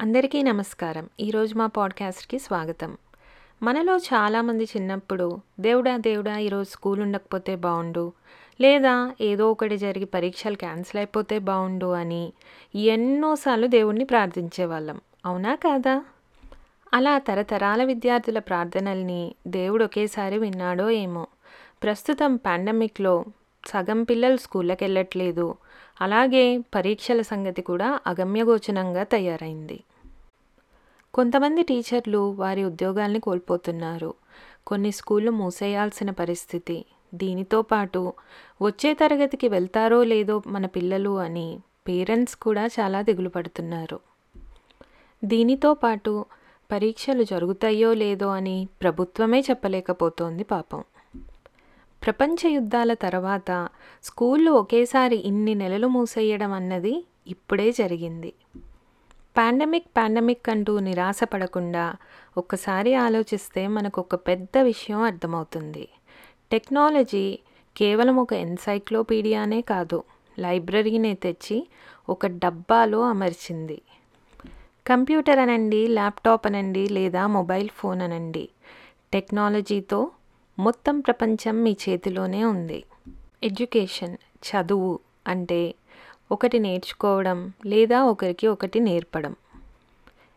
అందరికీ నమస్కారం. ఈరోజు మా పాడ్కాస్ట్కి స్వాగతం. మనలో చాలామంది చిన్నప్పుడు దేవుడా దేవుడా ఈరోజు స్కూల్ ఉండకపోతే బాగుండు లేదా ఏదో ఒకటి జరిగి పరీక్షలు క్యాన్సిల్ అయిపోతే బాగుండు అని ఎన్నోసార్లు దేవుణ్ణి ప్రార్థించేవాళ్ళం. అవునా కాదా? అలా తరతరాల విద్యార్థుల ప్రార్థనల్ని దేవుడు ఒకేసారి విన్నాడో ఏమో. ప్రస్తుతం పాండమిక్లో సగం పిల్లలు స్కూళ్ళకి వెళ్ళట్లేదు అలాగే పరీక్షల సంగతి కూడా అగమ్యగోచనంగా తయారైంది. కొంతమంది టీచర్లు వారి ఉద్యోగాల్ని కోల్పోతున్నారు. కొన్ని స్కూళ్ళు మూసేయాల్సిన పరిస్థితి. దీనితో పాటు వచ్చే తరగతికి వెళ్తారో లేదో మన పిల్లలు అని పేరెంట్స్ కూడా చాలా దిగులు పడుతున్నారు దీనితో పాటు పరీక్షలు జరుగుతాయో లేదో అని ప్రభుత్వమే చెప్పలేకపోతోంది పాపం. ప్రపంచ యుద్ధాల తర్వాత స్కూళ్ళు ఒకేసారి ఇన్ని నెలలు మూసేయడం అన్నది ఇప్పుడే జరిగింది. పాండమిక్ పాండమిక్ అంటూ నిరాశపడకుండా ఒక్కసారి ఆలోచిస్తే మనకు ఒక పెద్ద విషయం అర్థమవుతుంది. టెక్నాలజీ కేవలం ఒక ఎన్సైక్లోపీడియానే కాదు లైబ్రరీనే తెచ్చి ఒక డబ్బాలో అమర్చింది. కంప్యూటర్ అనండి ల్యాప్టాప్ అనండి లేదా మొబైల్ ఫోన్ అనండి టెక్నాలజీతో మొత్తం ప్రపంచం మీ చేతిలోనే ఉంది. ఎడ్యుకేషన్ చదువు అంటే ఒకటి నేర్చుకోవడం లేదా ఒకరికి ఒకటి నేర్పడం.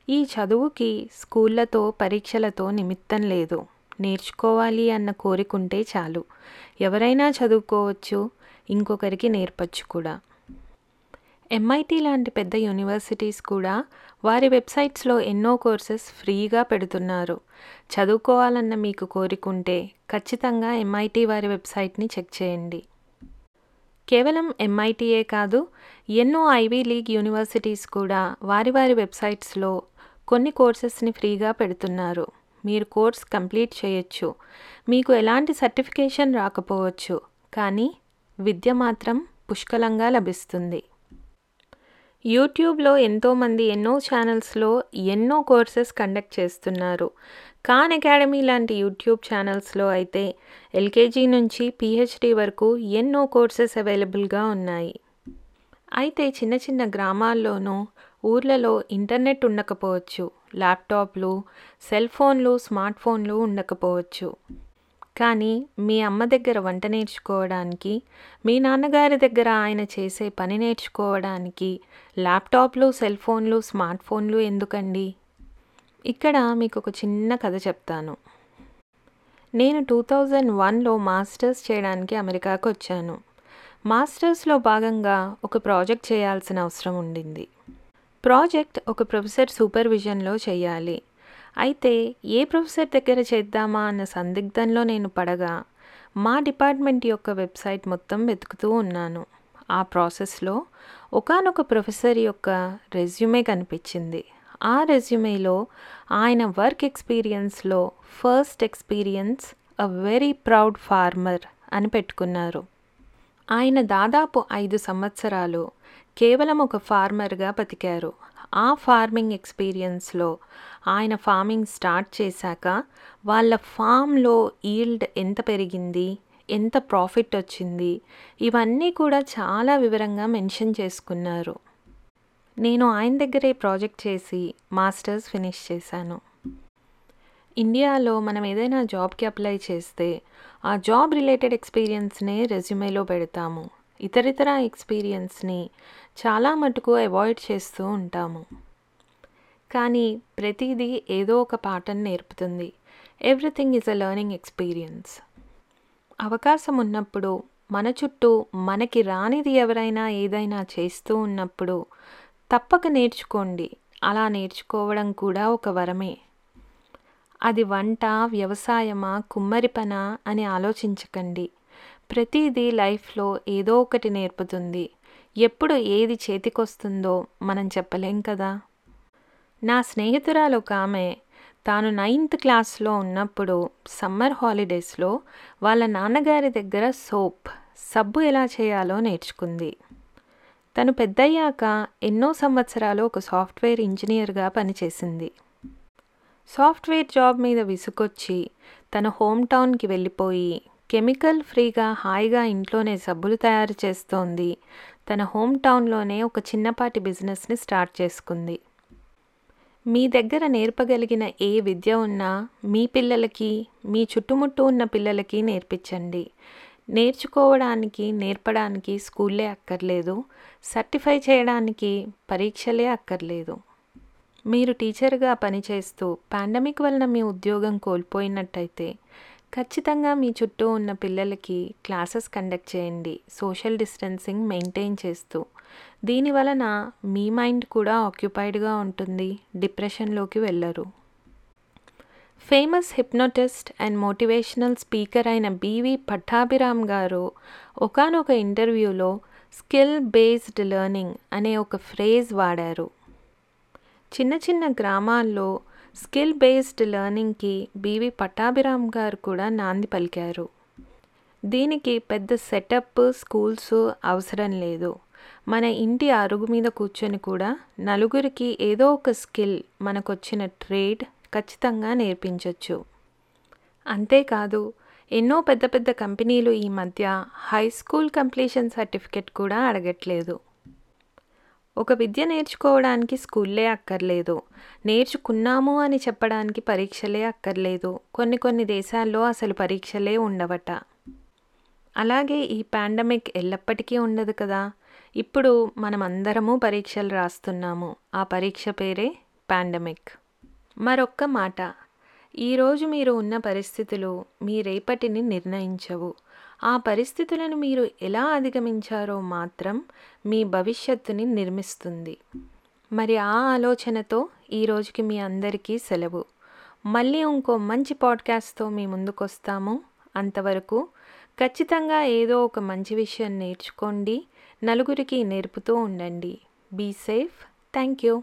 ఈ చదువుకి స్కూళ్ళతో పరీక్షలతో నిమిత్తం లేదు. నేర్చుకోవాలి అన్న కోరికుంటే చాలు. ఎవరైనా చదువుకోవచ్చు ఇంకొకరికి నేర్పచ్చు కూడా. ఎంఐటి లాంటి పెద్ద యూనివర్సిటీస్ కూడా వారి వెబ్సైట్స్లో ఎన్నో కోర్సెస్ ఫ్రీగా పెడుతున్నారు. చదువుకోవాలన్న మీకు కోరికుంటే ఖచ్చితంగా ఎంఐటి వారి వెబ్సైట్ని చెక్ చేయండి. కేవలం ఎంఐటీఏ కాదు ఎన్నో ఐవీ లీగ్ యూనివర్సిటీస్ కూడా వారి వారి వెబ్సైట్స్లో కొన్ని కోర్సెస్ని ఫ్రీగా పెడుతున్నారు. మీరు కోర్స్ కంప్లీట్ చేయొచ్చు. మీకు ఎలాంటి సర్టిఫికేషన్ రాకపోవచ్చు కానీ విద్య మాత్రం పుష్కలంగా లభిస్తుంది. యూట్యూబ్లో ఎంతోమంది ఎన్నో ఛానల్స్లో ఎన్నో కోర్సెస్ కండక్ట్ చేస్తున్నారు. ఖాన్ అకాడమీ లాంటి యూట్యూబ్ ఛానల్స్లో అయితే ఎల్కేజీ నుంచి పిహెచ్డి వరకు ఎన్నో కోర్సెస్ అవైలబుల్గా ఉన్నాయి. అయితే చిన్న చిన్న గ్రామాల్లోనూ ఊర్లలో ఇంటర్నెట్ ఉండకపోవచ్చు ల్యాప్టాప్లు సెల్ ఫోన్లు స్మార్ట్ ఫోన్లు ఉండకపోవచ్చు. కానీ మీ అమ్మ దగ్గర వంట నేర్చుకోవడానికి మీ నాన్నగారి దగ్గర ఆయన చేసే పని నేర్చుకోవడానికి ల్యాప్టాప్లు సెల్ ఫోన్లు స్మార్ట్ ఫోన్లు ఎందుకండి? ఇక్కడ మీకు ఒక చిన్న కథ చెప్తాను. నేను టూ థౌజండ్ వన్లో మాస్టర్స్ చేయడానికి అమెరికాకు వచ్చాను. మాస్టర్స్లో భాగంగా ఒక ప్రాజెక్ట్ చేయాల్సిన అవసరం ఉండింది. ప్రాజెక్ట్ ఒక ప్రొఫెసర్ సూపర్విజన్లో చేయాలి. అయితే ఏ ప్రొఫెసర్ దగ్గర చేద్దామా అన్న సందిగ్ధంలో నేను పడగా మా డిపార్ట్మెంట్ యొక్క వెబ్సైట్ మొత్తం వెతుకుతూ ఉన్నాను. ఆ ప్రాసెస్లో ఒకనొక ప్రొఫెసర్ యొక్క రెజ్యూమే కనిపించింది. ఆ రెజ్యూమేలో ఆయన work ఎక్స్పీరియన్స్లో first experience a very proud farmer అని పెట్టుకున్నారు. ఆయన దాదాపు ఐదు సంవత్సరాలు కేవలం ఒక ఫార్మర్గా బతికారు. ఆ ఫార్మింగ్ ఎక్స్పీరియన్స్లో ఆయన ఫార్మింగ్ స్టార్ట్ చేశాక వాళ్ళ ఫామ్లో ఈల్డ్ ఎంత పెరిగింది ఎంత ప్రాఫిట్ వచ్చింది ఇవన్నీ కూడా చాలా వివరంగా మెన్షన్ చేసుకున్నారు. నేను ఆయన దగ్గరే ప్రాజెక్ట్ చేసి మాస్టర్స్ ఫినిష్ చేశాను. ఇండియాలో మనం ఏదైనా జాబ్కి అప్లై చేస్తే ఆ జాబ్ రిలేటెడ్ ఎక్స్పీరియన్స్నే రెజ్యూమేలో పెడతాము. ఇతరితర ఎక్స్పీరియన్స్ని చాలా మటుకు అవాయిడ్ చేస్తూ ఉంటాము. కానీ ప్రతిదీ ఏదో ఒక పాఠం నేర్పుతుంది. Everything is a learning experience. అవకాశం ఉన్నప్పుడు మన చుట్టూ మనకి రానిది ఎవరైనా ఏదైనా చేస్తూ ఉన్నప్పుడు తప్పక నేర్చుకోండి. అలా నేర్చుకోవడం కూడా ఒక వరమే. అది వంట వ్యవసాయమా కుమ్మరి పన అని ఆలోచించకండి. ప్రతిదీ లైఫ్లో ఏదో ఒకటి నేర్పుతుంది. ఎప్పుడు ఏది చేతికొస్తుందో మనం చెప్పలేం కదా? నా స్నేహితురాలు ఒక ఆమె తాను నైన్త్ క్లాస్లో ఉన్నప్పుడు సమ్మర్ హాలిడేస్లో వాళ్ళ నాన్నగారి దగ్గర సోప్ సబ్బు ఎలా చేయాలో నేర్చుకుంది. తను పెద్దయ్యాక ఎన్నో సంవత్సరాలు ఒక సాఫ్ట్వేర్ ఇంజనీర్గా పనిచేసింది. సాఫ్ట్వేర్ జాబ్ మీద విసుకొచ్చి తన హోమ్ టౌన్కి వెళ్ళిపోయి కెమికల్ ఫ్రీగా హాయిగా ఇంట్లోనే సబ్బులు తయారు చేస్తోంది. తన హోమ్ టౌన్లోనే ఒక చిన్నపాటి బిజినెస్ని స్టార్ట్ చేసుకుంది. మీ దగ్గర నేర్పగలిగిన ఏ విద్య ఉన్నా మీ పిల్లలకి మీ చుట్టుముట్టు ఉన్న పిల్లలకి నేర్పించండి. నేర్చుకోవడానికి నేర్పడానికి స్కూల్లే అక్కర్లేదు. సర్టిఫై చేయడానికి పరీక్షలే అక్కర్లేదు. మీరు టీచర్గా పనిచేస్తూ పాండమిక్ వలన మీ ఉద్యోగం కోల్పోయినట్టయితే ఖచ్చితంగా మీ చుట్టూ ఉన్న పిల్లలకి క్లాసెస్ కండక్ట్ చేయండి సోషల్ డిస్టెన్సింగ్ మెయింటైన్ చేస్తూ. దీని వలన మీ మైండ్ కూడా ఆక్యుపైడ్గా ఉంటుంది డిప్రెషన్లోకి వెళ్ళరు. Famous hypnotist and motivational speaker అయిన బీవి పట్టాభిరామ్ గారు ఒకనొక ఇంటర్వ్యూలో స్కిల్ బేస్డ్ లెర్నింగ్ అనే ఒక ఫ్రేజ్ వాడారు. చిన్న చిన్న గ్రామాల్లో స్కిల్ బేస్డ్ లెర్నింగ్కి బీవీ పట్టాభిరామ్ గారు కూడా నాంది పలికారు. దీనికి పెద్ద సెటప్ స్కూల్స్ అవసరం లేదు. మన ఇంటి అరుగు మీద కూర్చొని కూడా నలుగురికి ఏదో ఒక స్కిల్ మనకొచ్చిన ట్రేడ్ ఖచ్చితంగా నేర్పించవచ్చు అంతేకాదు ఎన్నో పెద్ద పెద్ద కంపెనీలు ఈ మధ్య హై స్కూల్ కంప్లీషన్ సర్టిఫికెట్ కూడా అడగట్లేదు. ఒక విద్య నేర్చుకోవడానికి స్కూల్లే అక్కర్లేదు. నేర్చుకున్నాము అని చెప్పడానికి పరీక్షలే అక్కర్లేదు. కొన్ని కొన్ని దేశాల్లో అసలు పరీక్షలే ఉండవట. అలాగే ఈ పాండమిక్ ఎల్లప్పటికీ ఉండదు కదా. ఇప్పుడు మనం అందరము పరీక్షలు రాస్తున్నాము. ఆ పరీక్ష పేరే పాండమిక్. మరొక్క మాట. ఈరోజు మీరు ఉన్న పరిస్థితులు మీ రేపటిని నిర్ణయించవు. ఆ పరిస్థితులను మీరు ఎలా అధిగమించారో మాత్రం మీ భవిష్యత్తుని నిర్మిస్తుంది. మరి ఆ ఆలోచనతో ఈ రోజుకి మీ అందరికీ సెలవు. మళ్ళీ ఇంకో మంచి పాడ్కాస్ట్తో మీ ముందుకు వస్తాము అంతవరకు ఖచ్చితంగా ఏదో ఒక మంచి విషయం నేర్చుకోండి నలుగురికి నేర్పుతూ ఉండండి. Be safe. Thank you.